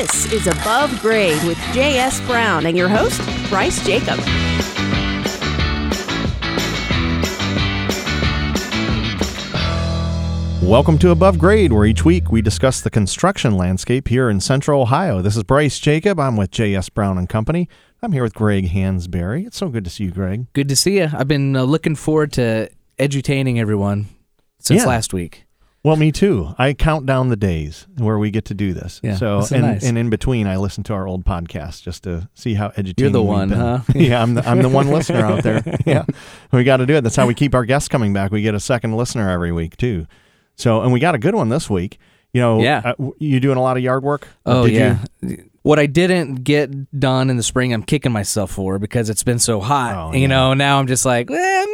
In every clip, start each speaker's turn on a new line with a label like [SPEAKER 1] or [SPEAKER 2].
[SPEAKER 1] This is Above Grade with J.S. Brown and your host, Bryce Jacob.
[SPEAKER 2] Welcome to Above Grade, where each week we discuss the construction landscape here in Central Ohio. This is Bryce Jacob. I'm with J.S. Brown and Company. I'm here with Greg Hansberry. It's so good to see you, Greg.
[SPEAKER 3] Good to see you. I've been uh, looking forward to edutaining everyone since
[SPEAKER 2] Yeah.
[SPEAKER 3] last week.
[SPEAKER 2] Well, me too. I count down the days where we get to do this.
[SPEAKER 3] Yeah,
[SPEAKER 2] so, and,
[SPEAKER 3] nice.
[SPEAKER 2] and in between, I listen to our old podcast just to see how edutaining.
[SPEAKER 3] You're the one, huh?
[SPEAKER 2] yeah, I'm the, I'm the one listener out there. Yeah, we got to do it. That's how we keep our guests coming back. We get a second listener every week too. So, and we got a good one this week. You know,
[SPEAKER 3] Yeah.
[SPEAKER 2] uh, you doing a lot of yard work?
[SPEAKER 3] Oh yeah.
[SPEAKER 2] You?
[SPEAKER 3] What I didn't get done in the spring, I'm kicking myself for because it's been so hot.
[SPEAKER 2] Oh,
[SPEAKER 3] you
[SPEAKER 2] yeah.
[SPEAKER 3] know, now I'm just like, eh,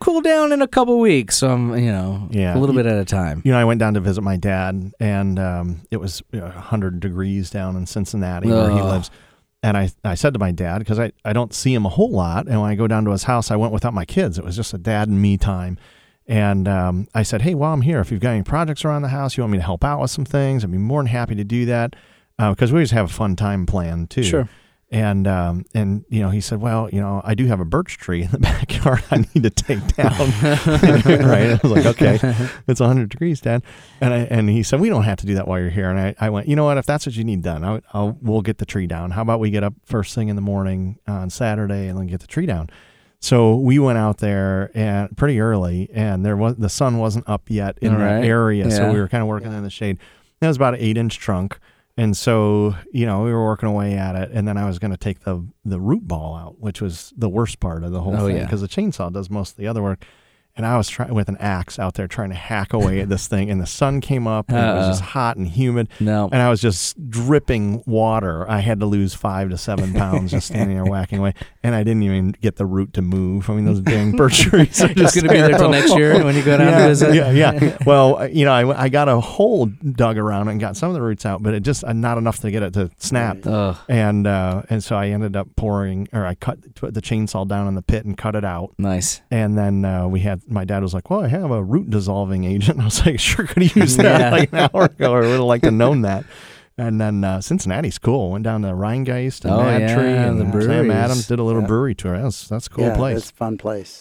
[SPEAKER 3] cool down in a couple weeks. So I'm, you know,
[SPEAKER 2] Yeah.
[SPEAKER 3] a little bit at a time.
[SPEAKER 2] You know, I went down to visit my dad, and um, it was uh, 100 degrees down in Cincinnati where he
[SPEAKER 3] Ugh.
[SPEAKER 2] lives. And I, I said to my dad, because I, I don't see him a whole lot, and when I go down to his house, I went without my kids. It was just a dad and me time. And um, I said, hey, while I'm here, if you've got any projects around the house, you want me to help out with some things, I'd be more than happy to do that. Because we always have a fun time planned, too.
[SPEAKER 3] Sure.
[SPEAKER 2] And um, and you know he said, well, you know, I do have a birch tree in the backyard I need to take down. right? I was like, okay, it's 100 degrees, Dad. And I, and he said, we don't have to do that while you're here. And I, I went, you know what? If that's what you need done, I'll, I'll we'll get the tree down. How about we get up first thing in the morning on Saturday and then get the tree down? So we went out there and pretty early, and there was the sun wasn't up yet in
[SPEAKER 3] All
[SPEAKER 2] that
[SPEAKER 3] right.
[SPEAKER 2] area, so we were kind of working in the shade. It was about an eight inch trunk. And so, you know, we were working away at it, and then I was going to take the the root ball out, which was the worst part of the whole
[SPEAKER 3] Oh,
[SPEAKER 2] thing
[SPEAKER 3] yeah.
[SPEAKER 2] because the chainsaw does most of the other work. And I was trying with an axe out there trying to hack away at this thing, and the sun came up, and it was just hot and humid,
[SPEAKER 3] No.
[SPEAKER 2] and I was just dripping water. I had to lose five to seven pounds just standing there whacking away, and I didn't even get the root to move. I mean, those dang birch trees are just
[SPEAKER 3] going to be there till next year when you go down
[SPEAKER 2] yeah,
[SPEAKER 3] to visit.
[SPEAKER 2] Yeah, yeah. Well, uh, you know, I, I got a hole dug around it and got some of the roots out, but it just uh, not enough to get it to snap.
[SPEAKER 3] Ugh.
[SPEAKER 2] And uh, and so I ended up pouring, or I cut put the chainsaw down in the pit and cut it out.
[SPEAKER 3] Nice.
[SPEAKER 2] And then uh, we had my dad was like, "Well, I have a root dissolving agent." I was like, "Sure, could have used that
[SPEAKER 3] Yeah.
[SPEAKER 2] like an hour ago. I would have liked to known that." And then uh, Cincinnati's cool. Went down to Rhinegeist and
[SPEAKER 3] Oh,
[SPEAKER 2] Mad
[SPEAKER 3] yeah,
[SPEAKER 2] and
[SPEAKER 3] the
[SPEAKER 2] Sam. Adams did a little
[SPEAKER 4] Yeah.
[SPEAKER 2] brewery tour. That's that's a cool
[SPEAKER 4] yeah,
[SPEAKER 2] place.
[SPEAKER 4] It's a fun place.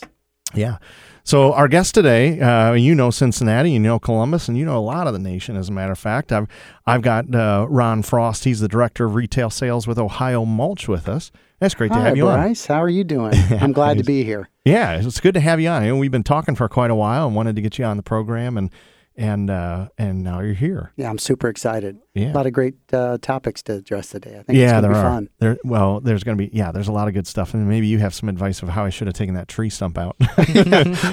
[SPEAKER 2] Yeah. So our guest today, uh, you know Cincinnati, you know Columbus, and you know a lot of the nation. As a matter of fact, I've I've got uh, Ron Frost. He's the director of retail sales with Ohio Mulch with us. That's great to
[SPEAKER 4] Hi,
[SPEAKER 2] have you on.
[SPEAKER 4] Bryce. How are you doing? I'm glad to be here.
[SPEAKER 2] Yeah, it's good to have you on. You know, we've been talking for quite a while and wanted to get you on the program, and and uh, and now you're here.
[SPEAKER 4] Yeah, I'm super excited.
[SPEAKER 2] Yeah.
[SPEAKER 4] A lot of great uh, topics to address today. I think
[SPEAKER 2] yeah,
[SPEAKER 4] going to
[SPEAKER 2] there
[SPEAKER 4] be
[SPEAKER 2] are.
[SPEAKER 4] fun.
[SPEAKER 2] There, well, there's going to be yeah, there's a lot of good stuff, and maybe you have some advice of how I should have taken that tree stump out.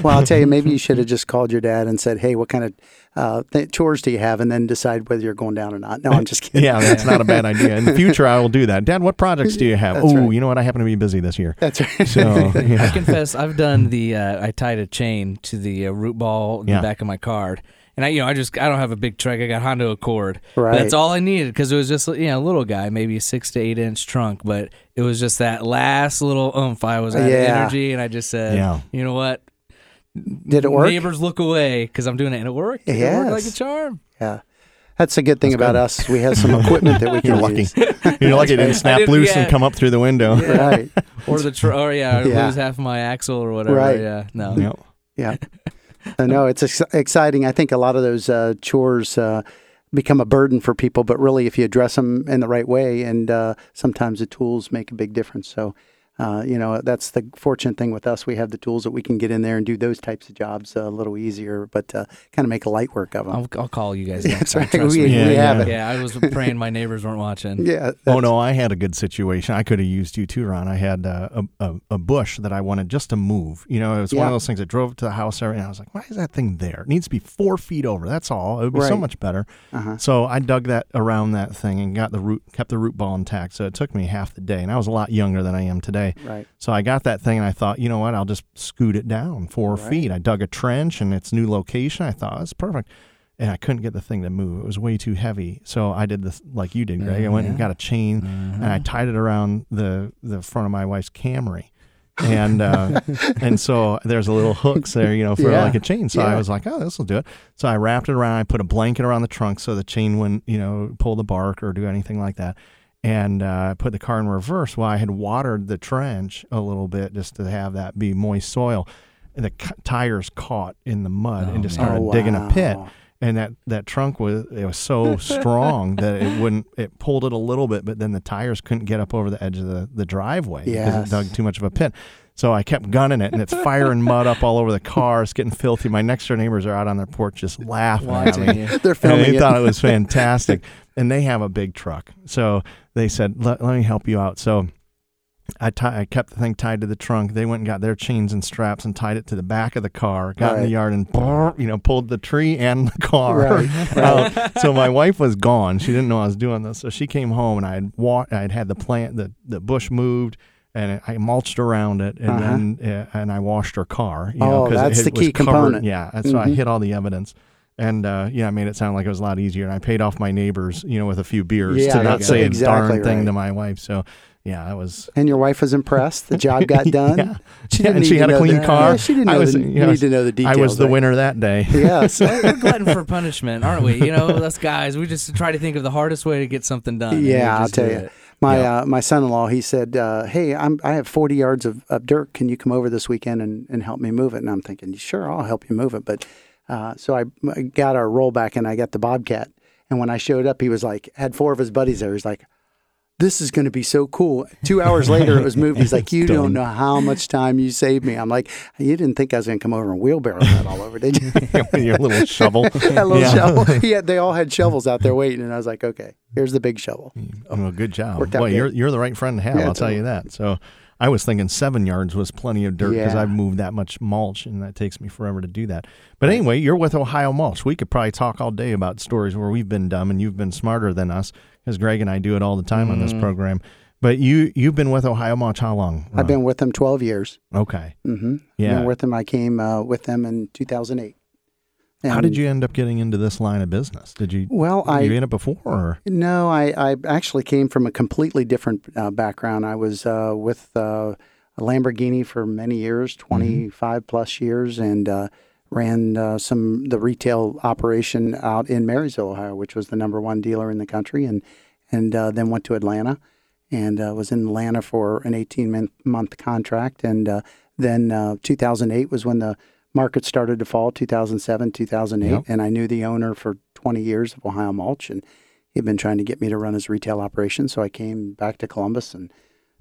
[SPEAKER 4] Well, I'll tell you, maybe you should have just called your dad and said, "Hey, what kind of uh, th- chores do you have?" And then decide whether you're going down or not. No, I'm just kidding.
[SPEAKER 2] yeah, that's not a bad idea. In the future, I will do that. Dad, what projects do you have?
[SPEAKER 4] That's
[SPEAKER 2] Oh,
[SPEAKER 4] right.
[SPEAKER 2] you know what? I happen to be busy this year.
[SPEAKER 4] That's right.
[SPEAKER 2] So
[SPEAKER 3] I confess, I've done the. Uh, I tied a chain to the uh, root ball in
[SPEAKER 2] Yeah.
[SPEAKER 3] the back of my card, and I, you know, I just I don't have a big truck. I got Honda Accord.
[SPEAKER 4] Right.
[SPEAKER 3] That's all I needed because it was just you know a little guy, maybe six to eight inch trunk, but it was just that last little oomph. I was out
[SPEAKER 4] Yeah.
[SPEAKER 3] of energy, and I just said,
[SPEAKER 2] Yeah.
[SPEAKER 3] you know what?
[SPEAKER 4] Did it work?
[SPEAKER 3] Neighbors look away because I'm doing it, and it worked. It worked like a charm.
[SPEAKER 4] Yeah. That's a good thing
[SPEAKER 2] That's
[SPEAKER 4] about
[SPEAKER 2] good.
[SPEAKER 4] us. We have some equipment that we can
[SPEAKER 2] You're lucky.
[SPEAKER 4] use.
[SPEAKER 2] You're lucky it didn't snap
[SPEAKER 3] didn't-
[SPEAKER 2] loose
[SPEAKER 3] yeah.
[SPEAKER 2] and come up through the window.
[SPEAKER 4] Right.
[SPEAKER 3] Or the tr- or yeah, or
[SPEAKER 4] Yeah.
[SPEAKER 3] lose half of my axle or whatever.
[SPEAKER 4] Right.
[SPEAKER 3] Yeah, no.
[SPEAKER 2] Yep.
[SPEAKER 4] Yeah. I know it's ex- exciting. I think a lot of those uh, chores uh, become a burden for people, but really, if you address them in the right way, and uh, sometimes the tools make a big difference. So, uh, you know, that's the fortunate thing with us. We have the tools that we can get in there and do those types of jobs a little easier, but uh, kind of make a light work of them.
[SPEAKER 3] I'll, I'll call you guys
[SPEAKER 4] That's
[SPEAKER 3] next time.
[SPEAKER 4] right. We-
[SPEAKER 3] me.
[SPEAKER 2] we have it.
[SPEAKER 3] Yeah, I was praying my neighbors weren't watching.
[SPEAKER 4] yeah.
[SPEAKER 2] Oh no, I had a good situation. I could have used you too, Ron. I had uh, a, a a bush that I wanted just to move. You know, it was one of those things that drove to the house there, and I was like, "Why is that thing there? It needs to be four feet over. That's all. It would be so much better."
[SPEAKER 4] Uh-huh.
[SPEAKER 2] So I dug that around that thing and got the root, kept the root ball intact. So it took me half the day, and I was a lot younger than I am today.
[SPEAKER 4] Right.
[SPEAKER 2] So I got that thing and I thought, you know what, I'll just scoot it down four
[SPEAKER 4] Right.
[SPEAKER 2] feet. I dug a trench and its new location. I thought that's perfect. And I couldn't get the thing to move. It was way too heavy. So I did this like you did, Greg. I went and got a chain and I tied it around the, the front of my wife's Camry. and uh, and so there's a little hooks there, you know, for
[SPEAKER 4] Yeah.
[SPEAKER 2] like a chain. So I was like, oh, this will do it. So I wrapped it around. I put a blanket around the trunk so the chain wouldn't, you know, pull the bark or do anything like that. And uh, I put the car in reverse. Well, I had watered the trench a little bit just to have that be moist soil. And the c- tires caught in the mud and just started
[SPEAKER 4] Oh,
[SPEAKER 2] digging a pit and that that trunk was it was so strong that it wouldn't it pulled it a little bit but then the tires couldn't get up over the edge of the, the driveway because it dug too much of a pit so i kept gunning it and it's firing mud up all over the car it's getting filthy my next door neighbors are out on their porch just laughing at me.
[SPEAKER 4] They're
[SPEAKER 2] and
[SPEAKER 4] filming
[SPEAKER 2] they
[SPEAKER 4] it.
[SPEAKER 2] thought it was fantastic and they have a big truck so they said let, let me help you out so I I kept the thing tied to the trunk. They went and got their chains and straps and tied it to the back of the car. Got in the yard and you know pulled the tree and the car.
[SPEAKER 4] Right,
[SPEAKER 2] out. so my wife was gone. She didn't know I was doing this. So she came home and I had wa- I had had the plant the the bush moved and I mulched around it and
[SPEAKER 4] Uh-huh.
[SPEAKER 2] then uh, and I washed her car. You know,
[SPEAKER 4] Oh, that's
[SPEAKER 2] it
[SPEAKER 4] the key
[SPEAKER 2] covered-
[SPEAKER 4] component.
[SPEAKER 2] Yeah, that's why I
[SPEAKER 4] Mhm.
[SPEAKER 2] hid all the evidence. And uh, yeah, I made it sound like it was a lot easier. And I paid off my neighbors, you know, with a few beers
[SPEAKER 4] Yeah,
[SPEAKER 2] to not say a
[SPEAKER 4] exactly
[SPEAKER 2] darn thing to my wife. So yeah, that was
[SPEAKER 4] And your wife was impressed. The job got done.
[SPEAKER 2] yeah.
[SPEAKER 4] She didn't
[SPEAKER 2] and
[SPEAKER 4] need
[SPEAKER 2] she
[SPEAKER 4] to
[SPEAKER 2] had a
[SPEAKER 4] know
[SPEAKER 2] clean
[SPEAKER 4] the-
[SPEAKER 2] car.
[SPEAKER 4] Yeah, she didn't
[SPEAKER 2] I
[SPEAKER 4] know
[SPEAKER 2] was-
[SPEAKER 4] the,
[SPEAKER 2] you know,
[SPEAKER 4] need to know the details.
[SPEAKER 2] I was the
[SPEAKER 4] right?
[SPEAKER 2] winner that day.
[SPEAKER 4] Yes. Yeah, so.
[SPEAKER 3] We're glutton for punishment, aren't we? You know, us guys, we just try to think of the hardest way to get something done.
[SPEAKER 4] Yeah, I'll tell you.
[SPEAKER 3] it.
[SPEAKER 4] My
[SPEAKER 2] Yeah.
[SPEAKER 4] uh, my son-in-law, he said, uh, "Hey, I'm I have 40 yards of, of dirt. Can you come over this weekend and, and help me move it?" And I'm thinking, "Sure, I'll help you move it." But uh, so I, I got our rollback and I got the Bobcat. And when I showed up, he was like, had four of his buddies there. He's like, "This is going to be so cool." Two hours later, it was moved. He's like, "You don't know how much time you saved me." I'm like, "You didn't think I was going to come over and wheelbarrow that all over, did you?"
[SPEAKER 2] Your little shovel.
[SPEAKER 4] that little
[SPEAKER 2] Yeah.
[SPEAKER 4] shovel. Had, they all had shovels out there waiting, and I was like, "Okay, here's the big shovel."
[SPEAKER 2] Well, good job.
[SPEAKER 4] Worked out
[SPEAKER 2] Boy,
[SPEAKER 4] good.
[SPEAKER 2] you're you're the right friend to have.
[SPEAKER 4] Yeah,
[SPEAKER 2] I'll tell you that. So, I was thinking seven yards was plenty of dirt because
[SPEAKER 4] Yeah.
[SPEAKER 2] I've moved that much mulch, and that takes me forever to do that. But anyway, you're with Ohio Mulch. We could probably talk all day about stories where we've been dumb and you've been smarter than us, because Greg and I do it all the time on this
[SPEAKER 4] Mm-hmm.
[SPEAKER 2] program. But you you've been with Ohio Mulch how long?
[SPEAKER 4] I've been with them 12 years.
[SPEAKER 2] Okay.
[SPEAKER 4] Mm-hmm.
[SPEAKER 2] Yeah.
[SPEAKER 4] Been with them. I came uh, with them in 2008.
[SPEAKER 2] How
[SPEAKER 4] And-
[SPEAKER 2] did you end up getting into this line of business? Did you
[SPEAKER 4] Well,
[SPEAKER 2] you
[SPEAKER 4] I
[SPEAKER 2] in it before? Or?
[SPEAKER 4] no, I, I actually came from a completely different uh, background. I was uh, with uh, a Lamborghini for many years, 25 plus years, and uh, ran uh, some the retail operation out in Marysville, Ohio, which was the number one dealer in the country, and and uh, then went to Atlanta, and uh, was in Atlanta for an 18 month, contract, and uh, then uh, 2008 was when the market started to fall. 2007, 2008,
[SPEAKER 2] Yep.
[SPEAKER 4] and I knew the owner for 20 years of Ohio Mulch, and he'd been trying to get me to run his retail operation, so I came back to Columbus and.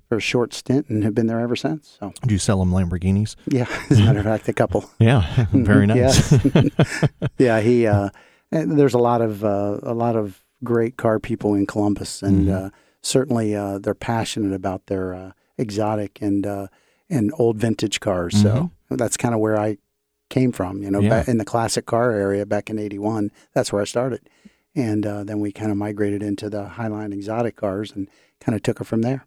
[SPEAKER 4] For a short stint, and have been there ever since. So,
[SPEAKER 2] Did you sell them Lamborghinis?
[SPEAKER 4] yeah, as a matter of fact, a couple.
[SPEAKER 2] Yeah, very nice.
[SPEAKER 4] Yeah, he. Uh, and there's a lot of uh, a lot of great car people in Columbus, and
[SPEAKER 2] Mhm.
[SPEAKER 4] uh, certainly uh, they're passionate about their uh, exotic and uh, and old vintage cars. So that's kind of where I came from. You know,
[SPEAKER 2] Yeah.
[SPEAKER 4] back in the classic car area back in '81. That's where I started, and uh, then we kind of migrated into the Highline exotic cars and kind of took it from there.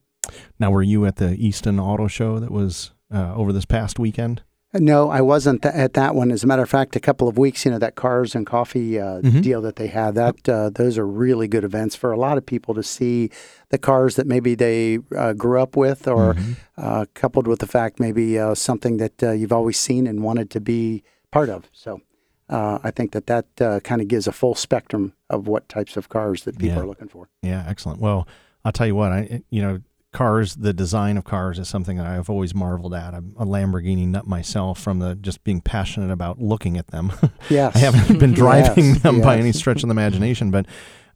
[SPEAKER 2] Now, were you at the Easton Auto Show that was uh, over this past weekend?
[SPEAKER 4] No, I wasn't th- at that one. As a matter of fact, a couple of weeks, you know, that cars and coffee uh,
[SPEAKER 2] Mhm.
[SPEAKER 4] deal that they had, that uh, those are really good events for a lot of people to see the cars that maybe they uh, grew up with, or
[SPEAKER 2] Mhm.
[SPEAKER 4] uh, coupled with the fact maybe uh, something that uh, you've always seen and wanted to be part of. So. Uh, I think that that uh, kind of gives a full spectrum of what types of cars that people
[SPEAKER 2] Yeah.
[SPEAKER 4] are looking for.
[SPEAKER 2] Yeah, excellent. Well, I'll tell you what, I you know, cars, the design of cars is something that I've always marveled at. I'm a Lamborghini nut myself from the just being passionate about looking at them.
[SPEAKER 4] Yes,
[SPEAKER 2] I haven't been driving
[SPEAKER 4] Yes,
[SPEAKER 2] them by any stretch of the imagination, but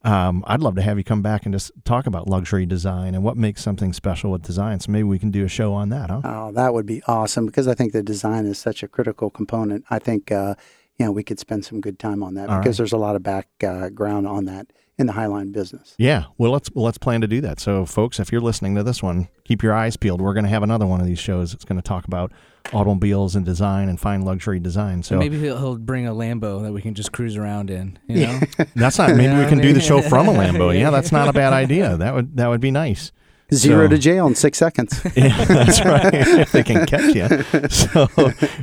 [SPEAKER 2] um, I'd love to have you come back and just talk about luxury design and what makes something special with design. So maybe we can do a show on that, huh?
[SPEAKER 4] Oh, that would be awesome because I think the design is such a critical component. I think uh, you know we could spend some good time on that
[SPEAKER 2] All
[SPEAKER 4] because
[SPEAKER 2] right.
[SPEAKER 4] there's a lot of background on that in the Highline business.
[SPEAKER 2] Yeah, well, let's let's plan to do that. So, folks, if you're listening to this one, keep your eyes peeled. We're going to have another one of these shows. It's going to talk about automobiles and design and fine luxury design. So
[SPEAKER 3] Maybe he'll, he'll bring a Lambo that we can just cruise around in. You know,
[SPEAKER 2] that's not. Maybe
[SPEAKER 3] Yeah,
[SPEAKER 2] we
[SPEAKER 3] I
[SPEAKER 2] can do the show from a Lambo. Yeah, that's not a bad idea. That would that would be nice.
[SPEAKER 4] Zero
[SPEAKER 2] So-
[SPEAKER 4] to jail in six seconds.
[SPEAKER 2] Yeah, that's right. if they can catch you. So,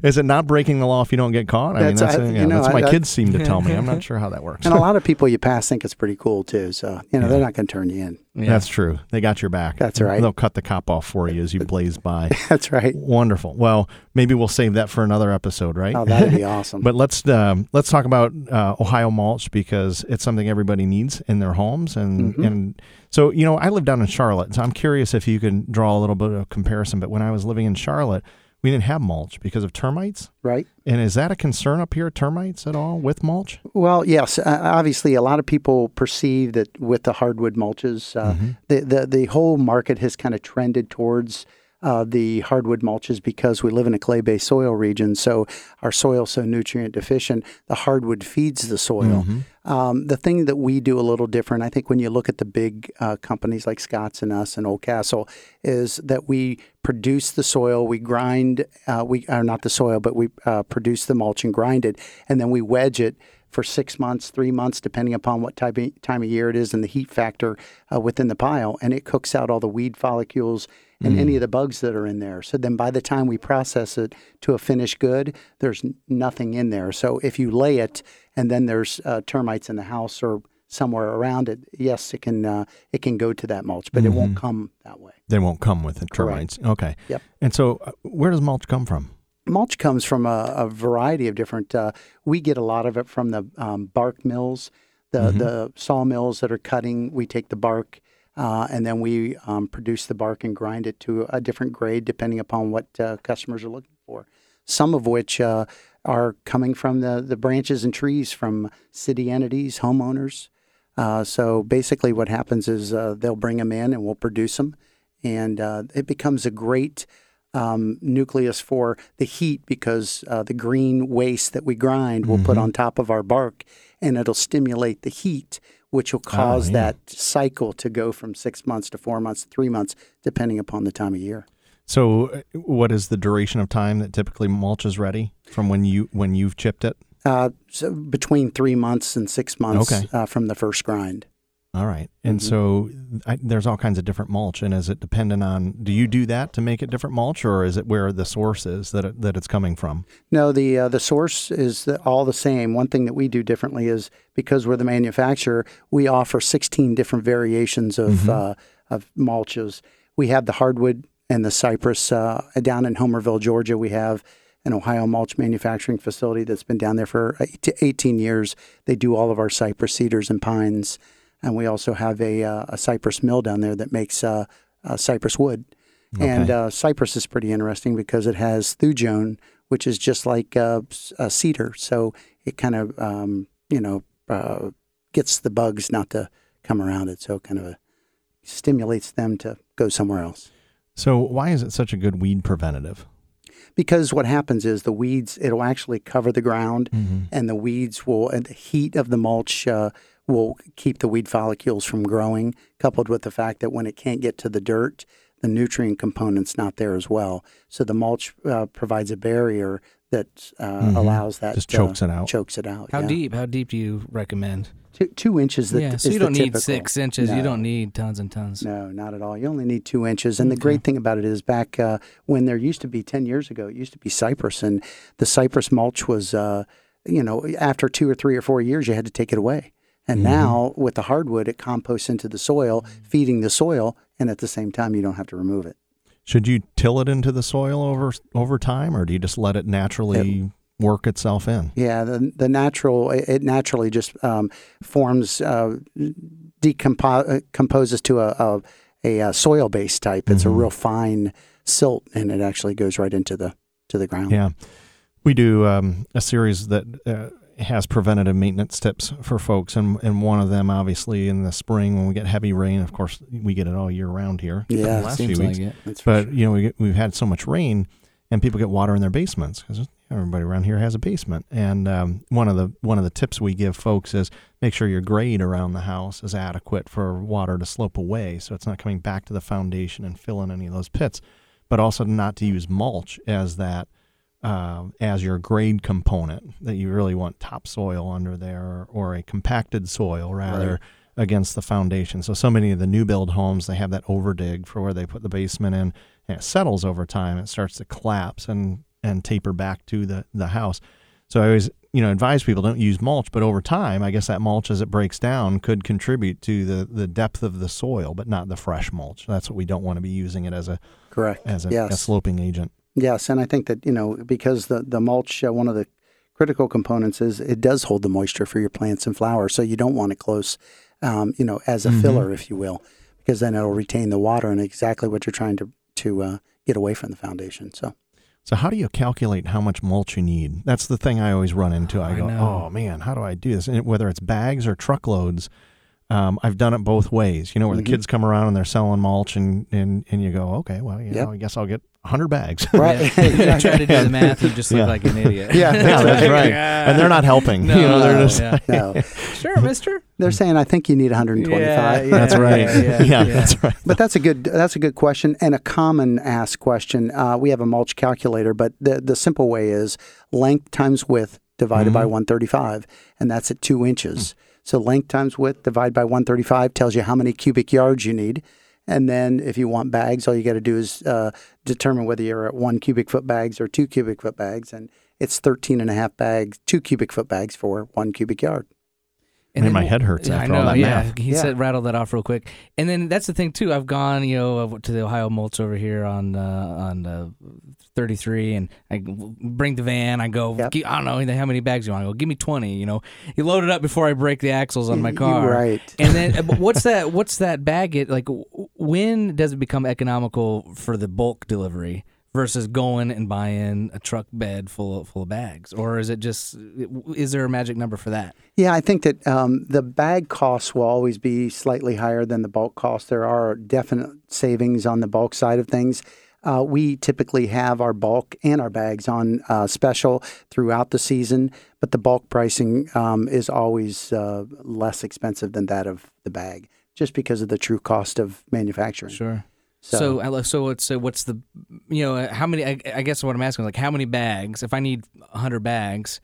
[SPEAKER 2] is it not breaking the law if you don't get caught? I mean,
[SPEAKER 4] That's-
[SPEAKER 2] that's,
[SPEAKER 4] I-
[SPEAKER 2] yeah,
[SPEAKER 4] you know,
[SPEAKER 2] that's what
[SPEAKER 4] I-
[SPEAKER 2] my
[SPEAKER 4] I-
[SPEAKER 2] kids seem to tell me. I'm not sure how that works.
[SPEAKER 4] and a lot of people you pass think it's pretty cool too. So you know they're not going to turn you in.
[SPEAKER 3] Yeah.
[SPEAKER 2] That's true. They got your back.
[SPEAKER 4] That's right.
[SPEAKER 2] They'll cut the cop off for you as you blaze by.
[SPEAKER 4] That's right.
[SPEAKER 2] Wonderful. Well, maybe we'll save that for another episode, right?
[SPEAKER 4] Oh, that'd be awesome.
[SPEAKER 2] But let's um, let's talk about uh, Ohio mulch because it's something everybody needs in their homes, and
[SPEAKER 4] Mhm.
[SPEAKER 2] and so you know I live down in Charlotte, so I'm curious if you can draw a little bit of comparison. But when I was living in Charlotte, we didn't have mulch because of termites.
[SPEAKER 4] right.
[SPEAKER 2] And is that a concern up here, termites at all with mulch?
[SPEAKER 4] Well, yes. Uh, obviously, a lot of people perceive that with the hardwood mulches, uh,
[SPEAKER 2] Mm-hmm.
[SPEAKER 4] the, the the whole market has kind of trended towards uh, the hardwood mulches because we live in a clay-based soil region. So our soil's so nutrient deficient, the hardwood feeds the soil. Um, the thing that we do a little different, I think, when you look at the big uh, companies like Scott's and us and Old Castle, is that we produce the soil, we grind, uh, we are not the soil, but we uh, produce the mulch and grind it, and then we wedge it for six months, three months, depending upon what type of, time of year it is and the heat factor uh, within the pile, and it cooks out all the weed follicles and any of the bugs that are in there. So then by the time we process it to a finished good, there's nothing in there. So if you lay it and then there's uh, termites in the house or somewhere around it, yes, it can uh, it can go to that mulch, but it won't come that way.
[SPEAKER 2] They won't come with the
[SPEAKER 4] Correct.
[SPEAKER 2] termites. Okay.
[SPEAKER 4] Yep.
[SPEAKER 2] And so, uh, where does mulch come from?
[SPEAKER 4] mulch comes from a, a variety of different. Uh, we get a lot of it from the um, bark mills, the the sawmills that are cutting. We take the bark. Uh, and then we um, produce the bark and grind it to a different grade depending upon what uh, customers are looking for. Some of which uh, are coming from the, the branches and trees from city entities, homeowners. Uh, so basically, what happens is uh, they'll bring them in and we'll produce them, and uh, it becomes a great um, nucleus for the heat because uh, the green waste that we grind we'll put on top of our bark, and it'll stimulate the heat, which will cause
[SPEAKER 2] yeah.
[SPEAKER 4] that cycle to go from six months to four months, to three months, depending upon the time of year.
[SPEAKER 2] So, uh, what is the duration of time that typically mulch is ready from when you when you've chipped it?
[SPEAKER 4] Uh, so between three months and six months
[SPEAKER 2] Okay.
[SPEAKER 4] uh, from the first grind.
[SPEAKER 2] All right. And
[SPEAKER 4] Mm-hmm.
[SPEAKER 2] so I, there's all kinds of different mulch. And is it dependent on, do you do that to make it different mulch or is it where the source is that, it, that it's coming from?
[SPEAKER 4] No, the uh, the source is the, all the same. One thing that we do differently is because we're the manufacturer, we offer 16 different variations of uh, of mulches. We have the hardwood and the cypress uh, down in Homerville, Georgia. We have an Ohio mulch manufacturing facility that's been down there for 18 years. They do all of our cypress cedars and pines, and we also have a uh, a cypress mill down there that makes uh, uh, cypress wood. And
[SPEAKER 2] Okay.
[SPEAKER 4] uh, cypress is pretty interesting because it has thujone, which is just like uh, cedar. So it kind of, um, you know, uh, gets the bugs not to come around it. So it kind of stimulates them to go somewhere else.
[SPEAKER 2] So why is it such a good weed preventative?
[SPEAKER 4] Because what happens is the weeds, it'll actually cover the ground, and the weeds will, and the heat of the mulch uh, will keep the weed follicles from growing, coupled with the fact that when it can't get to the dirt, the nutrient component's not there as well. So the mulch uh, provides a barrier that uh, allows that
[SPEAKER 2] Just
[SPEAKER 4] uh,
[SPEAKER 2] chokes it out.
[SPEAKER 4] Chokes it out.
[SPEAKER 3] How
[SPEAKER 4] yeah.
[SPEAKER 3] deep? How deep do you recommend?
[SPEAKER 4] Two, two inches. That
[SPEAKER 3] yeah,
[SPEAKER 4] is
[SPEAKER 3] so you don't need
[SPEAKER 4] typical.
[SPEAKER 3] six inches.
[SPEAKER 4] No.
[SPEAKER 3] You don't need tons and tons.
[SPEAKER 4] No, not at all. You only need two inches. And the great thing about it is back uh, when there used to be 10 years ago, it used to be cypress. And the cypress mulch was, uh, you know, after two or three or four years, you had to take it away. And now with the hardwood, it composts into the soil, feeding the soil. And at the same time, you don't have to remove it.
[SPEAKER 2] Should you till it into the soil over over time or do you just let it naturally work itself in?
[SPEAKER 4] Yeah, the, the natural, it it naturally just um, forms, uh, decompo- uh, to a, a, a, uh soil based type. It's a real fine silt and it actually goes right into the to the ground.
[SPEAKER 2] Yeah. We do um, a series that uh, has preventative maintenance tips for folks. And, and one of them, obviously, in the spring when we get heavy rain, of course, we get it all year round here.
[SPEAKER 4] Yeah,
[SPEAKER 2] the last
[SPEAKER 3] Seems
[SPEAKER 2] few
[SPEAKER 3] like
[SPEAKER 2] weeks.
[SPEAKER 3] it.
[SPEAKER 4] That's for
[SPEAKER 2] But, you know, we get, we've had so much rain and people get water in their basements because everybody around here has a basement. And um, one of the one of the tips we give folks is make sure your grade around the house is adequate for water to slope away, so it's not coming back to the foundation and filling any of those pits. But also not to use mulch as that uh, as your grade component that you really want topsoil under there or, a compacted soil rather. against the foundation. So so many of the new build homes they have that overdig for where they put the basement in, and it settles over time. It starts to collapse and and taper back to the the house. So I always you know advise people don't use mulch, but over time, I guess that mulch as it breaks down could contribute to the the depth of the soil, but not the fresh mulch. That's what we don't want to be using it as a
[SPEAKER 4] Correct.
[SPEAKER 2] as a,
[SPEAKER 4] yes.
[SPEAKER 2] a sloping agent.
[SPEAKER 4] Yes, and I think that you know because the the mulch, uh, one of the critical components is it does hold the moisture for your plants and flowers, so you don't want it close, um, you know, as a
[SPEAKER 2] Mhm.
[SPEAKER 4] filler, if you will, because then it'll retain the water and exactly what you're trying to to uh, get away from the foundation. So
[SPEAKER 2] So how do you calculate how much mulch you need? That's the thing I always run into. I
[SPEAKER 3] I
[SPEAKER 2] go,
[SPEAKER 3] know.
[SPEAKER 2] oh man, how do I do this? And whether it's bags or truckloads, um, I've done it both ways. You know, where
[SPEAKER 4] Mhm.
[SPEAKER 2] the kids come around and they're selling mulch, and and, and you go, okay, well, you
[SPEAKER 4] Yep.
[SPEAKER 2] know, I guess I'll get hundred bags.
[SPEAKER 4] right,
[SPEAKER 3] Yeah. you try to do the math, you just look
[SPEAKER 2] Yeah.
[SPEAKER 3] like an idiot.
[SPEAKER 4] Yeah.
[SPEAKER 2] yeah, that's right. And they're not helping.
[SPEAKER 3] No,
[SPEAKER 2] you know, they're just
[SPEAKER 3] yeah.
[SPEAKER 4] no,
[SPEAKER 3] Sure, mister.
[SPEAKER 4] they're saying I think you need 125.
[SPEAKER 3] Yeah, yeah.
[SPEAKER 2] that's right.
[SPEAKER 3] Yeah,
[SPEAKER 2] Yeah,
[SPEAKER 3] yeah, yeah.
[SPEAKER 2] that's right.
[SPEAKER 4] But that's a good that's a good question and a common asked question. Uh, we have a mulch calculator, but the the simple way is length times width divided by
[SPEAKER 2] Mhm.
[SPEAKER 4] 135, and that's at two inches. So length times width divided by 135 tells you how many cubic yards you need. And then if you want bags, all you got to do is uh, determine whether you're at one cubic foot bags or two cubic foot bags, and it's 13 and a half bags, two cubic foot bags for one cubic yard.
[SPEAKER 3] And
[SPEAKER 2] Man,
[SPEAKER 3] then-
[SPEAKER 2] my head hurts
[SPEAKER 3] I
[SPEAKER 2] after
[SPEAKER 3] know,
[SPEAKER 2] all that
[SPEAKER 3] yeah.
[SPEAKER 2] math.
[SPEAKER 3] He
[SPEAKER 4] Yeah.
[SPEAKER 3] said rattle that off real quick. And then that's the thing too. I've gone, you know, to the Ohio Mulch over here on uh, on uh, 33, and I bring the van. I go,
[SPEAKER 4] Yep.
[SPEAKER 3] I don't know how many bags you want. I go, give me 20. You know, you load it up before I break the axles on my
[SPEAKER 4] Y-
[SPEAKER 3] car.
[SPEAKER 4] Right.
[SPEAKER 3] And then uh, what's that? What's that bag? It like when does it become economical for the bulk delivery? Versus going and buying a truck bed full of, full of bags, or is it just? Is there a magic number for that?
[SPEAKER 4] Yeah, I think that um, the bag costs will always be slightly higher than the bulk cost. There are definite savings on the bulk side of things. Uh, we typically have our bulk and our bags on uh, special throughout the season, but the bulk pricing um, is always uh, less expensive than that of the bag, just because of the true cost of manufacturing.
[SPEAKER 3] Sure.
[SPEAKER 4] So-
[SPEAKER 3] So, so what's the you know uh, how many? I, I guess what I'm asking is like how many bags? If I need 100 bags,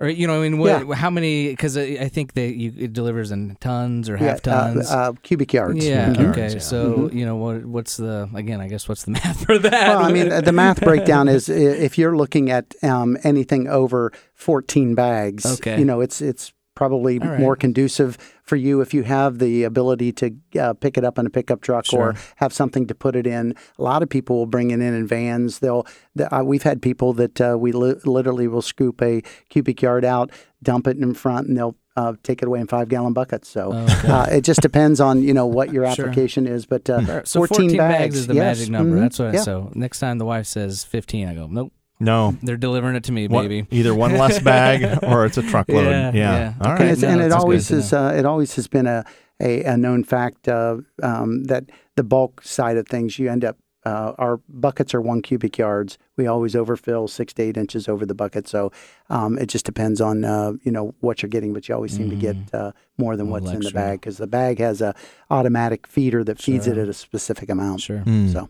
[SPEAKER 3] or you know, I mean, what,
[SPEAKER 4] Yeah.
[SPEAKER 3] how many? Because I, I think that you it delivers in tons or
[SPEAKER 4] Yeah,
[SPEAKER 3] half tons.
[SPEAKER 4] uh, uh, cubic yards.
[SPEAKER 3] yeah. Okay.
[SPEAKER 2] yeah.
[SPEAKER 3] So
[SPEAKER 4] Mhm.
[SPEAKER 3] you know what? What's the again? I guess what's the math for that?
[SPEAKER 4] Well, I mean, the math breakdown is if you're looking at um, anything over 14 bags,
[SPEAKER 3] Okay.
[SPEAKER 4] you know, it's it's probably
[SPEAKER 3] right.
[SPEAKER 4] more conducive for you if you have the ability to uh, pick it up in a pickup truck or have something to put it in. A lot of people will bring it in in vans. They'll. The, uh, we've had people that uh, we li- literally will scoop a cubic yard out, dump it in front, and they'll. Uh, take it away in five gallon buckets. So
[SPEAKER 3] Okay.
[SPEAKER 4] uh, it just depends on you know what your
[SPEAKER 3] Sure.
[SPEAKER 4] application is. But uh,
[SPEAKER 3] so
[SPEAKER 4] 14
[SPEAKER 3] bags,
[SPEAKER 4] bags,
[SPEAKER 3] is the
[SPEAKER 4] yes.
[SPEAKER 3] magic number.
[SPEAKER 4] Mhm.
[SPEAKER 3] That's what. I,
[SPEAKER 4] Yeah.
[SPEAKER 3] So next time the wife says 15, I go, nope.
[SPEAKER 2] No,
[SPEAKER 3] They're delivering it to me,
[SPEAKER 2] One-
[SPEAKER 3] baby.
[SPEAKER 2] either one less bag or it's a truckload.
[SPEAKER 3] Yeah,
[SPEAKER 2] Yeah.
[SPEAKER 3] yeah.
[SPEAKER 2] All
[SPEAKER 3] Okay.
[SPEAKER 2] right.
[SPEAKER 4] and, it's,
[SPEAKER 3] no,
[SPEAKER 4] and it always is. Uh, it always has been a a, a known fact uh, um, that the bulk side of things, you end up. Uh, our buckets are one cubic yards. We always overfill six to eight inches over the bucket, so um, it just depends on uh, you know what you're getting. But you always seem to get uh, more than what's
[SPEAKER 3] little
[SPEAKER 4] in the bag because the bag has a automatic feeder that feeds it at a specific amount.
[SPEAKER 3] Sure.
[SPEAKER 2] Hmm.
[SPEAKER 4] So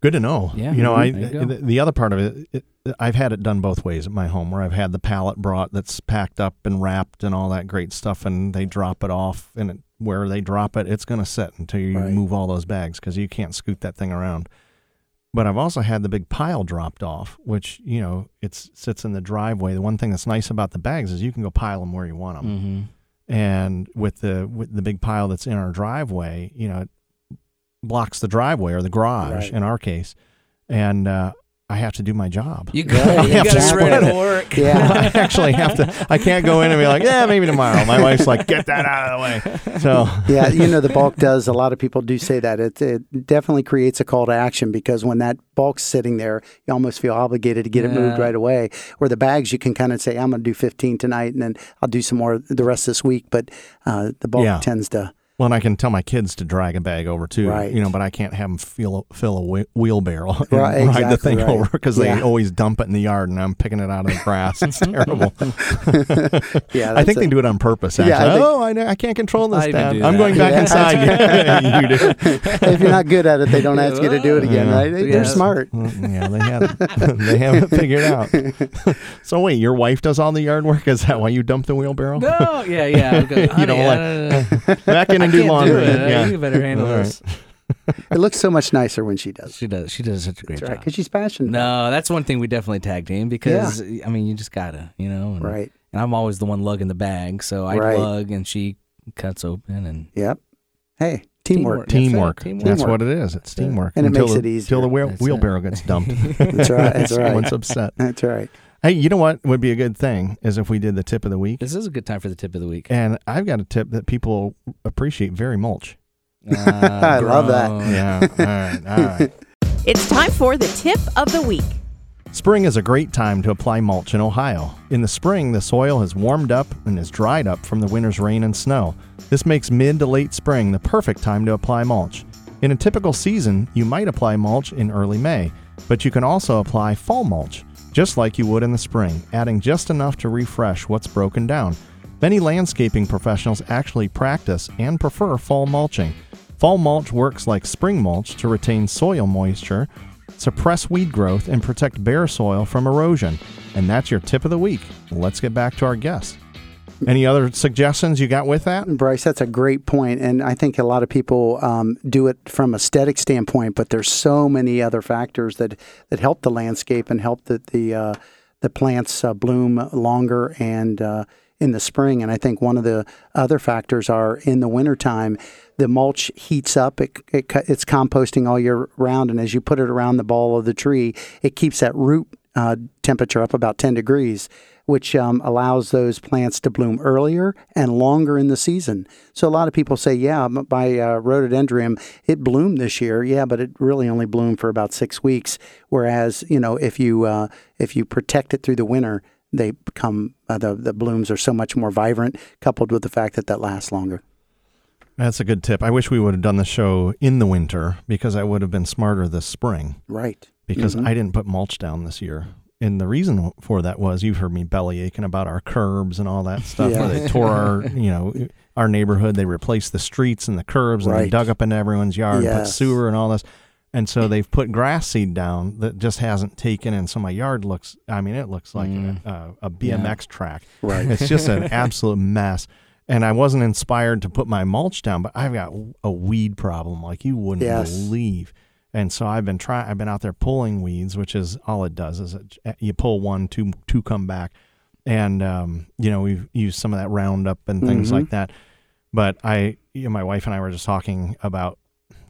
[SPEAKER 2] Good to know.
[SPEAKER 3] Yeah.
[SPEAKER 2] You know, I
[SPEAKER 3] you
[SPEAKER 2] the, the other part of it, it, I've had it done both ways at my home, where I've had the pallet brought that's packed up and wrapped and all that great stuff, and they drop it off, and it, where they drop it, it's going to sit until you
[SPEAKER 4] Right.
[SPEAKER 2] move all those bags because you can't scoot that thing around. But I've also had the big pile dropped off, which you know it sits in the driveway. The one thing that's nice about the bags is you can go pile them where you want them
[SPEAKER 3] Mm-hmm.
[SPEAKER 2] and with the with the big pile that's in our driveway, you know, blocks the driveway or the garage
[SPEAKER 4] Right.
[SPEAKER 2] in our case, and uh, I have to do my job.
[SPEAKER 3] You
[SPEAKER 4] Yeah,
[SPEAKER 3] got, you
[SPEAKER 4] yeah,
[SPEAKER 3] got to
[SPEAKER 4] exactly.
[SPEAKER 3] ready to work.
[SPEAKER 4] yeah,
[SPEAKER 2] I actually have to. I can't go in and be like, yeah, maybe tomorrow. My wife's like, get that out of the way. So
[SPEAKER 4] yeah, you know the bulk does. A lot of people do say that it it definitely creates a call to action because when that bulk's sitting there, you almost feel obligated to get it moved right away. Where the bags, you can kind of say, "I'm going to do 15 tonight, and then I'll do some more the rest of this week." But uh, the bulk
[SPEAKER 2] Yeah.
[SPEAKER 4] tends to
[SPEAKER 2] Well, and I can tell my kids to drag a bag over too,
[SPEAKER 4] Right.
[SPEAKER 2] you know, but I can't have them fill fill a whe- wheelbarrow and
[SPEAKER 4] Right,
[SPEAKER 2] ride the thing
[SPEAKER 4] right.
[SPEAKER 2] over because
[SPEAKER 4] Yeah.
[SPEAKER 2] they always dump it in the yard, and I'm picking it out of the grass. It's terrible.
[SPEAKER 4] Yeah,
[SPEAKER 2] I think
[SPEAKER 4] a-
[SPEAKER 2] they do it on purpose.
[SPEAKER 4] Yeah, I think,
[SPEAKER 2] oh, I, know, I can't control this, Dad. I'm going back
[SPEAKER 4] Yeah.
[SPEAKER 2] inside. you
[SPEAKER 4] if you're not good at it, they don't ask you to do it again,
[SPEAKER 2] Yeah.
[SPEAKER 4] right? They're
[SPEAKER 3] Yeah.
[SPEAKER 4] smart.
[SPEAKER 2] Yeah, they have they have it figured out. so wait, your wife does all the yard work? Is that why you dump the wheelbarrow?
[SPEAKER 3] No, yeah, yeah. Okay, honey,
[SPEAKER 2] don't
[SPEAKER 3] I
[SPEAKER 2] like-
[SPEAKER 3] don't know.
[SPEAKER 2] Back in
[SPEAKER 3] I
[SPEAKER 2] and do
[SPEAKER 3] can't
[SPEAKER 2] laundry.
[SPEAKER 3] do it.
[SPEAKER 2] Yeah.
[SPEAKER 3] You better handle
[SPEAKER 2] All right.
[SPEAKER 3] this.
[SPEAKER 4] It looks so much nicer when she does.
[SPEAKER 3] She does. She does such a great
[SPEAKER 4] That's right,
[SPEAKER 3] job.
[SPEAKER 4] because she's passionate.
[SPEAKER 3] No, that's one thing we definitely tag team because I mean you just gotta, you know. And,
[SPEAKER 4] Right.
[SPEAKER 3] And I'm always the one lugging the bag, so I
[SPEAKER 4] Right.
[SPEAKER 3] lug and she cuts open and
[SPEAKER 4] Yep. Hey, teamwork.
[SPEAKER 3] Teamwork. That's right,
[SPEAKER 2] Teamwork.
[SPEAKER 3] teamwork.
[SPEAKER 2] That's what it is. It's teamwork.
[SPEAKER 4] And it
[SPEAKER 2] Until
[SPEAKER 4] makes
[SPEAKER 2] the-
[SPEAKER 4] it easier.
[SPEAKER 2] Until the wheel,
[SPEAKER 3] That's it.
[SPEAKER 2] wheelbarrow gets dumped.
[SPEAKER 4] That's right. That's right.
[SPEAKER 2] Someone's upset.
[SPEAKER 4] That's right.
[SPEAKER 2] Hey, you know what would be a good thing is if we did the tip of the week.
[SPEAKER 3] This is a good time for the tip of the week.
[SPEAKER 2] And I've got a tip that people appreciate very mulch.
[SPEAKER 3] Ah,
[SPEAKER 4] I love that.
[SPEAKER 2] Yeah. all right. All right.
[SPEAKER 1] It's time for the tip of the week.
[SPEAKER 2] Spring is a great time to apply mulch in Ohio. In the spring, the soil has warmed up and is dried up from the winter's rain and snow. This makes mid to late spring the perfect time to apply mulch. In a typical season, you might apply mulch in early May, but you can also apply fall mulch, just like you would in the spring, adding just enough to refresh what's broken down. Many landscaping professionals actually practice and prefer fall mulching. Fall mulch works like spring mulch to retain soil moisture, suppress weed growth, and protect bare soil from erosion. And that's your tip of the week. Let's get back to our guest. Any other suggestions you got with that?
[SPEAKER 4] Bryce, that's a great point, and I think a lot of people um, do it from aesthetic standpoint, but there's so many other factors that that help the landscape and help the the uh, the plants uh, bloom longer and uh, in the spring. And I think one of the other factors are in the wintertime, the mulch heats up. It, it it's composting all year round, and as you put it around the ball of the tree, it keeps that root uh, temperature up about 10 degrees, which um, allows those plants to bloom earlier and longer in the season. So a lot of people say, yeah, my uh, rhododendron, it bloomed this year. Yeah, but it really only bloomed for about six weeks. Whereas, you know, if you uh, if you protect it through the winter, they become uh, the the blooms are so much more vibrant, coupled with the fact that that lasts longer.
[SPEAKER 2] That's a good tip. I wish we would have done the show in the winter because I would have been smarter this spring
[SPEAKER 4] Right.
[SPEAKER 2] because mm-hmm. I didn't put mulch down this year. And the reason for that was you've heard me belly aching about our curbs and all that stuff
[SPEAKER 4] Yeah.
[SPEAKER 2] where they tore our, you know, our neighborhood. They replaced the streets and the curbs and they dug up into everyone's yard and put sewer and all this. And so they've put grass seed down that just hasn't taken. And so my yard looks, I mean, it looks like mm. a, a, a BMX track.
[SPEAKER 4] Right.
[SPEAKER 2] It's just an absolute mess. And I wasn't inspired to put my mulch down, but I've got a weed problem like you wouldn't
[SPEAKER 4] Yes.
[SPEAKER 2] believe. And so I've been trying. I've been out there pulling weeds, which is all it does is it, you pull one, two, two come back, and um, you know we've used some of that Roundup and things
[SPEAKER 4] Mhm.
[SPEAKER 2] like that. But I, you know, my wife and I were just talking about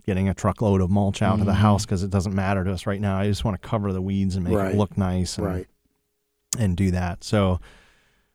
[SPEAKER 2] getting a truckload of mulch out to the
[SPEAKER 3] Mhm.
[SPEAKER 2] house because it doesn't matter to us right now. I just want to cover the weeds and make
[SPEAKER 4] Right.
[SPEAKER 2] it look nice and,
[SPEAKER 4] Right.
[SPEAKER 2] and do that. So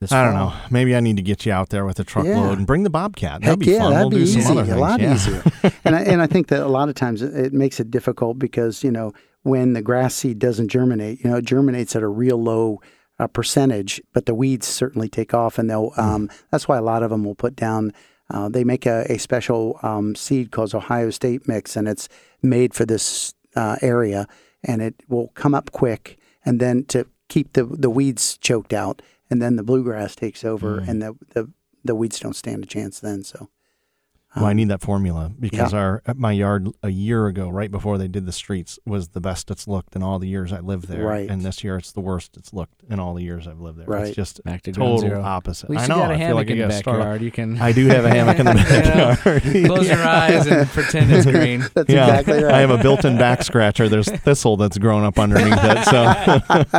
[SPEAKER 3] This
[SPEAKER 2] I don't
[SPEAKER 3] fall.
[SPEAKER 2] know. Maybe I need to get you out there with a truckload
[SPEAKER 4] Yeah.
[SPEAKER 2] and bring the Bobcat. That'd be
[SPEAKER 4] yeah,
[SPEAKER 2] fun.
[SPEAKER 4] that'd
[SPEAKER 2] we'll
[SPEAKER 4] be
[SPEAKER 2] do
[SPEAKER 4] easy,
[SPEAKER 2] some other
[SPEAKER 4] a
[SPEAKER 2] things.
[SPEAKER 4] lot
[SPEAKER 2] yeah.
[SPEAKER 4] easier. and I, and I think that a lot of times it, it makes it difficult because you know when the grass seed doesn't germinate, you know, it germinates at a real low uh, percentage, but the weeds certainly take off, and they'll. Um, that's why a lot of them will put down. Uh, they make a, a special um, seed called Ohio State Mix, and it's made for this uh, area, and it will come up quick, and then to keep the the weeds choked out, and then the bluegrass takes over, mm. and the, the the weeds don't stand a chance then. So.
[SPEAKER 2] Well, I need that formula because our my yard a year ago, right before they did the streets, was the best it's looked in all the years I lived there.
[SPEAKER 4] Right.
[SPEAKER 2] And this year, it's the worst it's looked in all the years I've lived there.
[SPEAKER 4] Right.
[SPEAKER 2] It's just
[SPEAKER 3] Back to
[SPEAKER 2] total
[SPEAKER 3] zero.
[SPEAKER 2] opposite.
[SPEAKER 3] At least
[SPEAKER 2] I
[SPEAKER 3] you
[SPEAKER 2] know.
[SPEAKER 3] got a
[SPEAKER 2] I feel like
[SPEAKER 3] in
[SPEAKER 2] I
[SPEAKER 3] the
[SPEAKER 2] gotta start-
[SPEAKER 3] backyard. You can
[SPEAKER 2] I do have a hammock in the backyard.
[SPEAKER 3] close your eyes and pretend it's green.
[SPEAKER 4] That's
[SPEAKER 2] yeah,
[SPEAKER 4] exactly right.
[SPEAKER 2] I have a built-in back scratcher. There's thistle that's grown up underneath it. So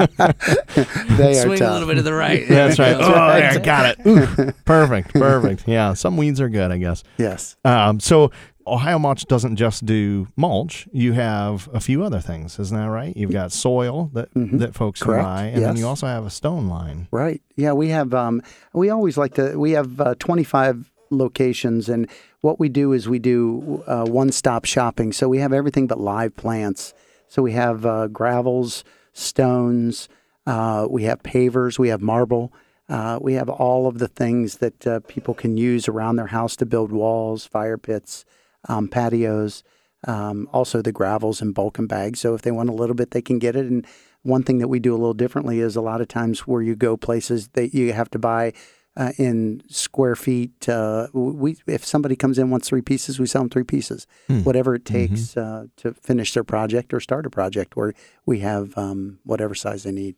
[SPEAKER 4] they are
[SPEAKER 3] Swing
[SPEAKER 4] tough.
[SPEAKER 3] a little bit to the right.
[SPEAKER 2] that's right.
[SPEAKER 3] Oh, there
[SPEAKER 2] Oh,
[SPEAKER 3] go.
[SPEAKER 2] there, got it. Ooh, perfect, perfect. Yeah, some weeds are good, I guess.
[SPEAKER 4] Yes.
[SPEAKER 2] Um, so Ohio Mulch doesn't just do mulch. You have a few other things, isn't that right? You've got soil that
[SPEAKER 4] Mhm.
[SPEAKER 2] that folks
[SPEAKER 4] Correct,
[SPEAKER 2] buy, and then you also have a stone line.
[SPEAKER 4] Right. Yeah, we have. Um, we always like to. We have uh, 25 locations, and what we do is we do uh, one-stop shopping. So we have everything but live plants. So we have uh, gravels, stones. Uh, we have pavers. We have marble. Uh, we have all of the things that uh, people can use around their house to build walls, fire pits, um, patios, um, also the gravels and bulk and bags. So if they want a little bit, they can get it. And one thing that we do a little differently is a lot of times where you go places that you have to buy uh, in square feet. Uh, we if somebody comes in wants three pieces, we sell them three pieces,
[SPEAKER 2] Hmm.
[SPEAKER 4] whatever it takes uh, to finish their project or start a project. Where we have um, whatever size they need.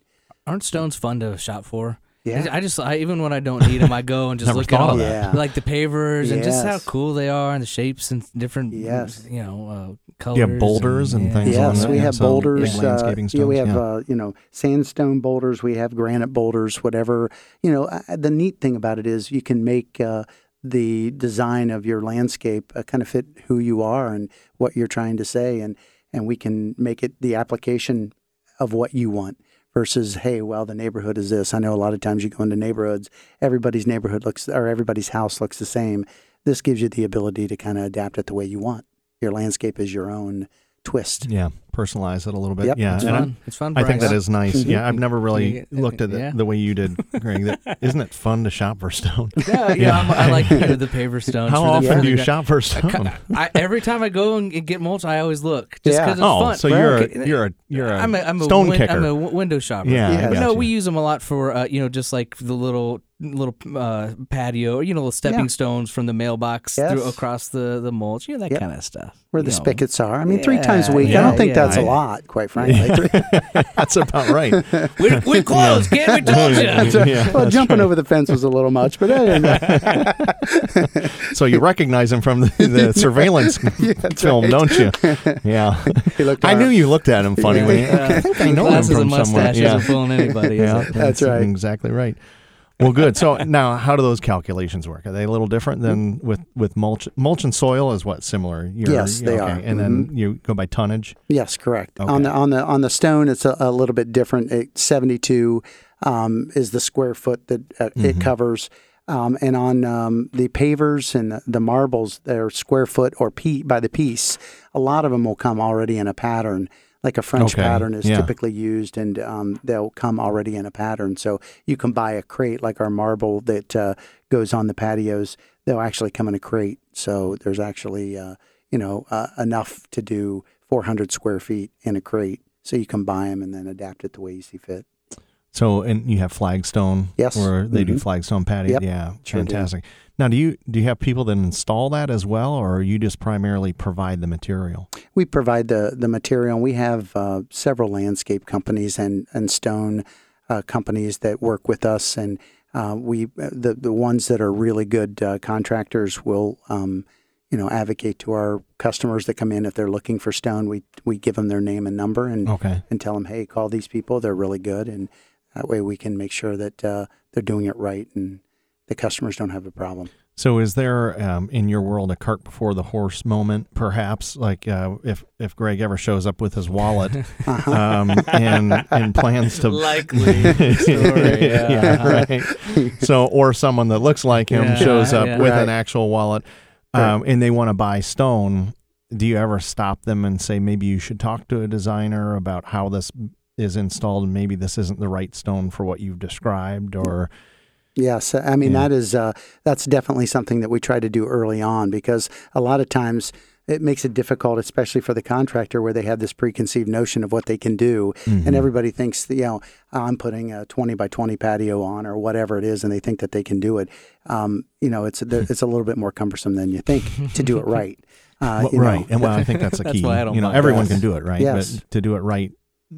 [SPEAKER 3] Aren't stones fun to shop for?
[SPEAKER 4] Yeah.
[SPEAKER 3] I just I, even when I don't need them, I go and just
[SPEAKER 2] Never
[SPEAKER 3] look at
[SPEAKER 2] thought
[SPEAKER 3] all
[SPEAKER 2] of
[SPEAKER 4] that.
[SPEAKER 3] like the pavers and just how
[SPEAKER 4] Yes.
[SPEAKER 3] cool they are and the shapes and different
[SPEAKER 4] Yes.
[SPEAKER 3] you know uh, colors.
[SPEAKER 2] You have boulders and
[SPEAKER 3] yeah.
[SPEAKER 2] things on
[SPEAKER 4] Yes,
[SPEAKER 2] that,
[SPEAKER 4] we
[SPEAKER 2] yeah,
[SPEAKER 4] have
[SPEAKER 2] so
[SPEAKER 4] boulders.
[SPEAKER 2] big
[SPEAKER 4] Uh,
[SPEAKER 2] landscaping
[SPEAKER 4] yeah, we have
[SPEAKER 2] yeah.
[SPEAKER 4] uh, you know sandstone boulders. We have granite boulders. Whatever you know. Uh, the neat thing about it is you can make uh, the design of your landscape uh, kind of fit who you are and what you're trying to say, and and we can make it the application of what you want. Versus, hey, well, the neighborhood is this. I know a lot of times you go into neighborhoods, everybody's neighborhood looks or everybody's house looks the same. This gives you the ability to kind of adapt it the way you want. Your landscape is your own twist.
[SPEAKER 2] Yeah, personalize it a little bit.
[SPEAKER 4] Yep.
[SPEAKER 2] Yeah,
[SPEAKER 3] It's
[SPEAKER 2] and I-
[SPEAKER 3] fun. It's fun.
[SPEAKER 2] I think that is nice. Yeah, I've never really looked at it
[SPEAKER 3] yeah.
[SPEAKER 2] the way you did, Greg. That, isn't it fun to shop for stone?
[SPEAKER 3] Yeah, yeah. I'm, I like the, the paver stones.
[SPEAKER 2] How
[SPEAKER 3] for the-
[SPEAKER 2] often
[SPEAKER 3] for
[SPEAKER 2] do you
[SPEAKER 3] gra-
[SPEAKER 2] shop for stone?
[SPEAKER 3] I, every time I go and get mulch, I always look just
[SPEAKER 4] Yeah.
[SPEAKER 3] because it's
[SPEAKER 2] Oh,
[SPEAKER 3] fun.
[SPEAKER 2] so you're
[SPEAKER 3] Okay,
[SPEAKER 2] a, you're a you're a
[SPEAKER 3] I'm a, I'm a
[SPEAKER 2] stone
[SPEAKER 3] win-
[SPEAKER 2] kicker.
[SPEAKER 3] I'm a w- window shopper.
[SPEAKER 2] yeah,
[SPEAKER 4] Yeah.
[SPEAKER 2] I
[SPEAKER 3] But no,
[SPEAKER 2] you.
[SPEAKER 3] we use them a lot for uh, you know just like the little little uh, patio or you know little stepping
[SPEAKER 4] Yeah.
[SPEAKER 3] stones from the mailbox
[SPEAKER 4] Yes.
[SPEAKER 3] through, across the the mulch. You know that
[SPEAKER 4] Yep.
[SPEAKER 3] kind of stuff.
[SPEAKER 4] where the
[SPEAKER 3] you know.
[SPEAKER 4] spigots are. I mean, three times a
[SPEAKER 3] Yeah,
[SPEAKER 4] week. I don't think
[SPEAKER 3] yeah.
[SPEAKER 4] that's a
[SPEAKER 2] I-
[SPEAKER 4] lot, quite frankly. Three-
[SPEAKER 2] That's about right.
[SPEAKER 3] We we closed, kid. We told you.
[SPEAKER 2] That's right. Yeah,
[SPEAKER 4] well, jumping
[SPEAKER 2] right.
[SPEAKER 4] over the fence was a little much, but I.
[SPEAKER 2] So you recognize him from the, the surveillance film, don't you? Yeah.
[SPEAKER 4] He looked
[SPEAKER 2] I knew you looked at him funny. when you- I think I know him
[SPEAKER 3] Glasses
[SPEAKER 2] from
[SPEAKER 3] and
[SPEAKER 2] somewhere.
[SPEAKER 3] mustaches
[SPEAKER 2] Yeah.
[SPEAKER 3] fooling anybody. is
[SPEAKER 2] Yeah.
[SPEAKER 4] That's right.
[SPEAKER 2] Exactly right. Well, good. So now, how do those calculations work? Are they a little different than with with mulch? Mulch and soil is what similar. You're-
[SPEAKER 4] Yes, they
[SPEAKER 2] okay.
[SPEAKER 4] are.
[SPEAKER 2] And then you go by tonnage.
[SPEAKER 4] Yes, correct.
[SPEAKER 2] Okay.
[SPEAKER 4] On the on the on the stone, it's a, a little bit different. It, Seventy-two um, is the square foot that uh,
[SPEAKER 2] Mm-hmm.
[SPEAKER 4] it covers, um, and on um, the pavers and the, the marbles, they're square foot or pe- by the piece. A lot of them will come already in a pattern. Like a French
[SPEAKER 2] Okay,
[SPEAKER 4] pattern is
[SPEAKER 2] yeah.
[SPEAKER 4] typically used, and um, they'll come already in a pattern. So you can buy a crate like our marble that uh, goes on the patios. They'll actually come in a crate. So there's actually uh, you know uh, enough to do 400 square feet in a crate. So you can buy them and then adapt it the way you see fit.
[SPEAKER 2] So and you have flagstone.
[SPEAKER 4] Yes.
[SPEAKER 2] Where they do
[SPEAKER 4] Mhm.
[SPEAKER 2] flagstone patio.
[SPEAKER 4] Yep,
[SPEAKER 2] Yeah.
[SPEAKER 4] sure do.
[SPEAKER 2] Now, do you do you have people that install that as well, or you just primarily provide the material?
[SPEAKER 4] We provide the the material. We have uh, several landscape companies and and stone uh, companies that work with us, and uh, we the the ones that are really good uh, contractors will. Um, you know, advocate to our customers that come in if they're looking for stone. We we give them their name and number and
[SPEAKER 2] Okay.
[SPEAKER 4] and tell them, hey, call these people. They're really good, and that way we can make sure that uh, they're doing it right and the customers don't have a problem.
[SPEAKER 2] So, is there um, in your world a cart before the horse moment? Perhaps, like uh, if if Greg ever shows up with his wallet
[SPEAKER 4] Uh-huh.
[SPEAKER 2] um, and and plans to
[SPEAKER 3] Likely story.
[SPEAKER 2] yeah,
[SPEAKER 3] Yeah.
[SPEAKER 2] right. So, or someone that looks like him
[SPEAKER 3] Yeah,
[SPEAKER 2] shows up
[SPEAKER 3] yeah.
[SPEAKER 2] with
[SPEAKER 4] Right.
[SPEAKER 2] an actual wallet, um, and they want to buy stone. Do you ever stop them and say maybe you should talk to a designer about how this is installed, and maybe this isn't the right stone for what you've described, or
[SPEAKER 4] Yes, I mean
[SPEAKER 2] Yeah.
[SPEAKER 4] that is uh, that's definitely something that we try to do early on because a lot of times it makes it difficult, especially for the contractor, where they have this preconceived notion of what they can do,
[SPEAKER 2] Mm-hmm.
[SPEAKER 4] and everybody thinks, that, you know, I'm putting a 20 by 20 patio on or whatever it is, and they think that they can do it. Um, you know, it's it's a little bit more cumbersome than you think to do it right. Uh,
[SPEAKER 2] Well,
[SPEAKER 4] you know,
[SPEAKER 2] right? And well, I think that's a
[SPEAKER 3] That's
[SPEAKER 2] key.
[SPEAKER 3] why I don't
[SPEAKER 2] you know, everyone
[SPEAKER 4] those.
[SPEAKER 2] can do it, right?
[SPEAKER 4] Yes.
[SPEAKER 2] But to do it right,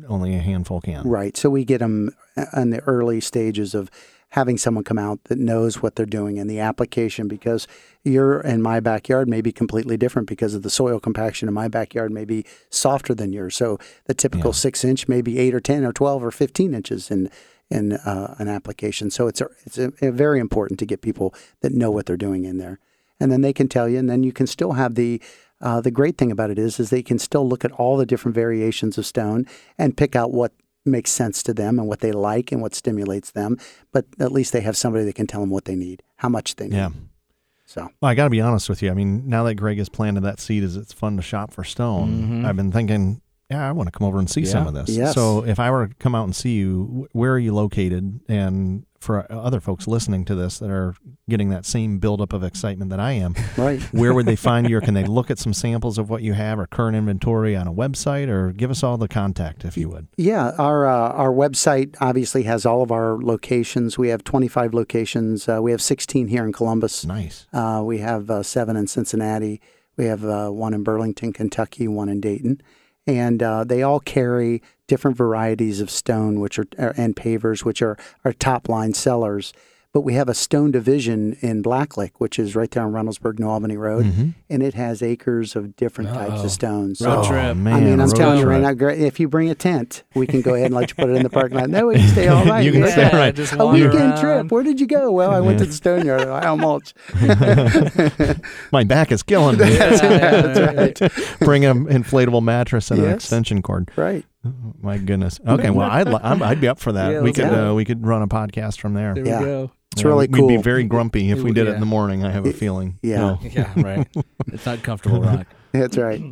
[SPEAKER 2] only a handful can.
[SPEAKER 4] Right. So we get them in the early stages of having someone come out that knows what they're doing in the application because your and my backyard may be completely different because of the soil compaction in my backyard may be softer than yours. So the typical
[SPEAKER 2] Yeah.
[SPEAKER 4] six inch may be eight or 10 or 12 or 15 inches in, in uh, an application. So it's, a, it's a, a very important to get people that know what they're doing in there. And then they can tell you, and then you can still have the uh, the great thing about it is, is they can still look at all the different variations of stone and pick out what makes sense to them and what they like and what stimulates them. But at least they have somebody that can tell them what they need, how much they need.
[SPEAKER 2] Yeah.
[SPEAKER 4] So
[SPEAKER 2] Well, I got to be honest with you. I mean, now that Greg has planted that seed, as it's fun to shop for stone.
[SPEAKER 3] Mhm.
[SPEAKER 2] I've been thinking yeah, I want to come over and see
[SPEAKER 3] Yeah.
[SPEAKER 2] some of this.
[SPEAKER 4] Yes.
[SPEAKER 2] So if I were to come out and see you, where are you located? And for other folks listening to this that are getting that same buildup of excitement that I am,
[SPEAKER 4] Right.
[SPEAKER 2] where would they find you? Or can they look at some samples of what you have or current inventory on a website? Or give us all the contact if you would.
[SPEAKER 4] Yeah, our uh, our website obviously has all of our locations. We have 25 locations. Uh, we have 16 here in Columbus.
[SPEAKER 2] Nice.
[SPEAKER 4] Uh, we have uh, seven in Cincinnati. We have uh, one in Burlington, Kentucky, one in Dayton, and uh, they all carry different varieties of stone, which are er, and pavers, which are our top line sellers. But we have a stone division in Blacklick, which is right there on Reynoldsburg, New Albany Road, mm-hmm. and it has acres of different types
[SPEAKER 3] Uh-oh.
[SPEAKER 4] of stones.
[SPEAKER 3] Road
[SPEAKER 2] oh,
[SPEAKER 3] trip.
[SPEAKER 2] Man,
[SPEAKER 4] I mean, I'm
[SPEAKER 2] road
[SPEAKER 4] telling you right now, if you bring a tent, we can go ahead and let you put it in the parking lot. No, we can stay all night.
[SPEAKER 2] You can
[SPEAKER 4] Yeah.
[SPEAKER 2] stay right.
[SPEAKER 3] just
[SPEAKER 4] A weekend
[SPEAKER 3] around.
[SPEAKER 4] trip. Where did you go? Well, I went to the stone yard. How much?
[SPEAKER 2] My back is killing me.
[SPEAKER 4] That's, that's right.
[SPEAKER 2] Bring an inflatable mattress and an extension cord.
[SPEAKER 4] Right.
[SPEAKER 2] My goodness. Okay, well, I'd li- I'm, I'd be up for that.
[SPEAKER 3] Yeah,
[SPEAKER 2] we
[SPEAKER 3] let's
[SPEAKER 2] could
[SPEAKER 4] go.
[SPEAKER 2] uh, we could run a podcast from there.
[SPEAKER 3] There
[SPEAKER 4] Yeah.
[SPEAKER 3] we go.
[SPEAKER 4] It's
[SPEAKER 2] Yeah,
[SPEAKER 4] really
[SPEAKER 2] we'd
[SPEAKER 4] cool.
[SPEAKER 2] be very grumpy if we
[SPEAKER 3] would-
[SPEAKER 2] did it
[SPEAKER 3] yeah.
[SPEAKER 2] in the morning. I have a feeling.
[SPEAKER 4] yeah.
[SPEAKER 2] No.
[SPEAKER 3] Yeah, right. it's not comfortable rock.
[SPEAKER 4] That's right.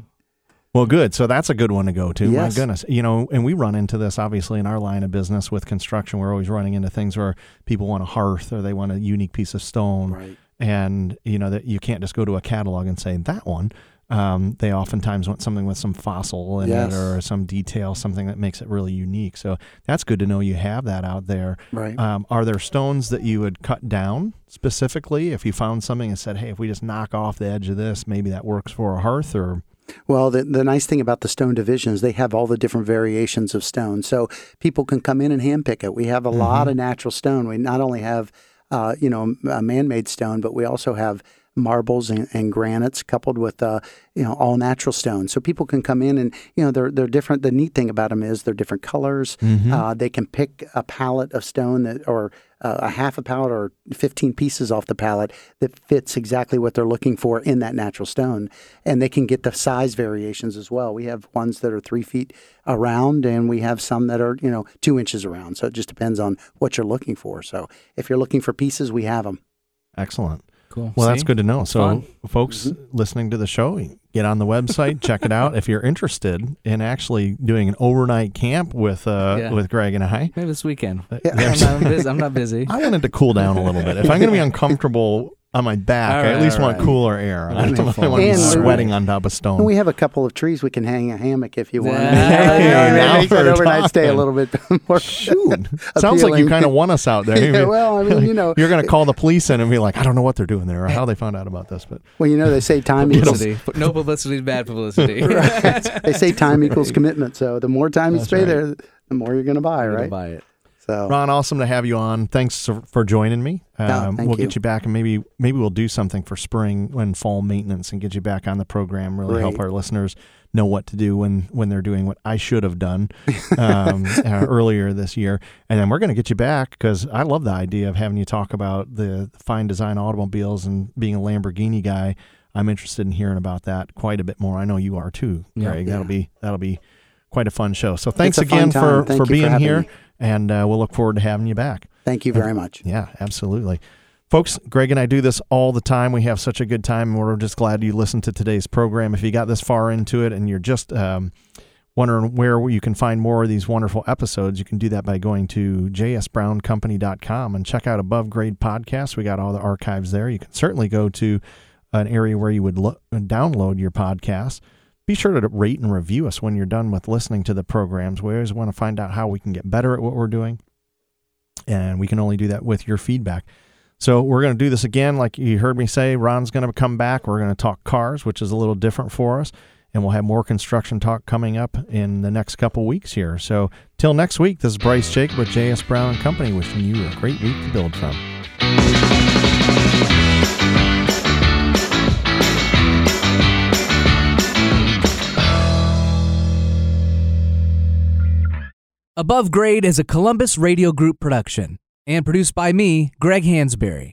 [SPEAKER 2] Well, good. So that's a good one to go to.
[SPEAKER 4] Yes.
[SPEAKER 2] My goodness. You know, and we run into this obviously in our line of business with construction. We're always running into things where people want a hearth or they want a unique piece of stone.
[SPEAKER 4] Right.
[SPEAKER 2] And, you know, that you can't just go to a catalog and say that one. Um, they oftentimes want something with some fossil in
[SPEAKER 4] Yes.
[SPEAKER 2] it or some detail, something that makes it really unique. So that's good to know you have that out there.
[SPEAKER 4] Right.
[SPEAKER 2] Um, are there stones that you would cut down specifically if you found something and said, hey, if we just knock off the edge of this, maybe that works for a hearth or
[SPEAKER 4] Well, the, the nice thing about the stone division is they have all the different variations of stone. So people can come in and handpick it. We have a lot of natural stone. We not only have, uh, you know, a man-made stone, but we also have marbles and, and granites coupled with, uh, you know, all natural stones. So people can come in and, you know, they're, they're different. The neat thing about them is they're different colors. Uh, they can pick a pallet of stone that, or uh, a half a pallet or 15 pieces off the pallet that fits exactly what they're looking for in that natural stone. And they can get the size variations as well. We have ones that are three feet around and we have some that are, you know, two inches around. So it just depends on what you're looking for. So if you're looking for pieces, we have them.
[SPEAKER 2] excellent.
[SPEAKER 3] Cool.
[SPEAKER 2] Well, that's good to know. So,
[SPEAKER 3] Fun.
[SPEAKER 2] folks listening to the show, get on the website, check it out. If you're interested in actually doing an overnight camp with uh,
[SPEAKER 3] Yeah.
[SPEAKER 2] with Greg and I,
[SPEAKER 3] Maybe this weekend.
[SPEAKER 2] uh,
[SPEAKER 4] Yeah.
[SPEAKER 3] I'm
[SPEAKER 2] there's-
[SPEAKER 3] not, busy. I'm not busy.
[SPEAKER 2] I wanted to cool down a little bit. If I'm going to be uncomfortable on my back,
[SPEAKER 3] All
[SPEAKER 2] I at
[SPEAKER 3] right,
[SPEAKER 2] least
[SPEAKER 3] all
[SPEAKER 2] want
[SPEAKER 3] right.
[SPEAKER 2] cooler air. I don't, want to be
[SPEAKER 4] And-
[SPEAKER 2] sweating on top of stone.
[SPEAKER 4] We have a couple of trees we can hang a hammock if you want.
[SPEAKER 3] Hey,
[SPEAKER 4] Yeah,
[SPEAKER 2] now
[SPEAKER 4] make that
[SPEAKER 2] we're
[SPEAKER 4] overnight stay a
[SPEAKER 2] talking.
[SPEAKER 4] little bit more.
[SPEAKER 2] Shoot, sounds like you
[SPEAKER 4] appealing.
[SPEAKER 2] kind of want us out there.
[SPEAKER 4] Yeah, well, I mean, you know,
[SPEAKER 2] You're going to call the police in and be like, I don't know what they're doing there or how they found out about this, but
[SPEAKER 4] well, you know, they say time equals
[SPEAKER 3] Publicity. But no publicity is bad publicity.
[SPEAKER 4] they say time equals commitment. So the more time you
[SPEAKER 2] That's
[SPEAKER 4] stay
[SPEAKER 2] right.
[SPEAKER 4] there, the more you're going to buy,
[SPEAKER 3] I'm
[SPEAKER 4] right?
[SPEAKER 3] Buy it.
[SPEAKER 4] So
[SPEAKER 2] Ron, awesome to have you on. Thanks for- for joining me. Um,
[SPEAKER 4] thank
[SPEAKER 2] we'll
[SPEAKER 4] you.
[SPEAKER 2] get you back, and maybe maybe we'll do something for spring and fall maintenance, and get you back on the program. Really help our listeners know what to do when when they're doing what I should have done um, uh, earlier this year. And then we're going to get you back because I love the idea of having you talk about the fine design automobiles and being a Lamborghini guy. I'm interested in hearing about that quite a bit more. I know you are too,
[SPEAKER 3] Yeah.
[SPEAKER 2] Greg.
[SPEAKER 4] Yeah.
[SPEAKER 2] That'll be that'll be quite a fun show. So thanks again for
[SPEAKER 4] Thank
[SPEAKER 2] for
[SPEAKER 4] for
[SPEAKER 2] being
[SPEAKER 4] having
[SPEAKER 2] here,
[SPEAKER 4] me.
[SPEAKER 2] And uh, we'll look forward to having you back.
[SPEAKER 4] thank you very much.
[SPEAKER 2] Yeah, absolutely. Folks, Greg and I do this all the time. We have such a good time, and we're just glad you listened to today's program. If you got this far into it and you're just um, wondering where you can find more of these wonderful episodes, you can do that by going to jsbrowncompany.com and check out Above Grade Podcast. We got all the archives there. You can certainly go to an area where you would lo- download your podcast. Be sure to rate and review us when you're done with listening to the programs. We always want to find out how we can get better at what we're doing and we can only do that with your feedback. So we're going to do this again, like you heard me say. Ron's going to come back. We're going to talk cars, which is a little different for us, and we'll have more construction talk coming up in the next couple weeks here. So till next week, this is Bryce Jake with J.S. Brown and Company, wishing you a great week to build from.
[SPEAKER 3] Above Grade is a Columbus Radio Group production and produced by me, Greg Hansberry.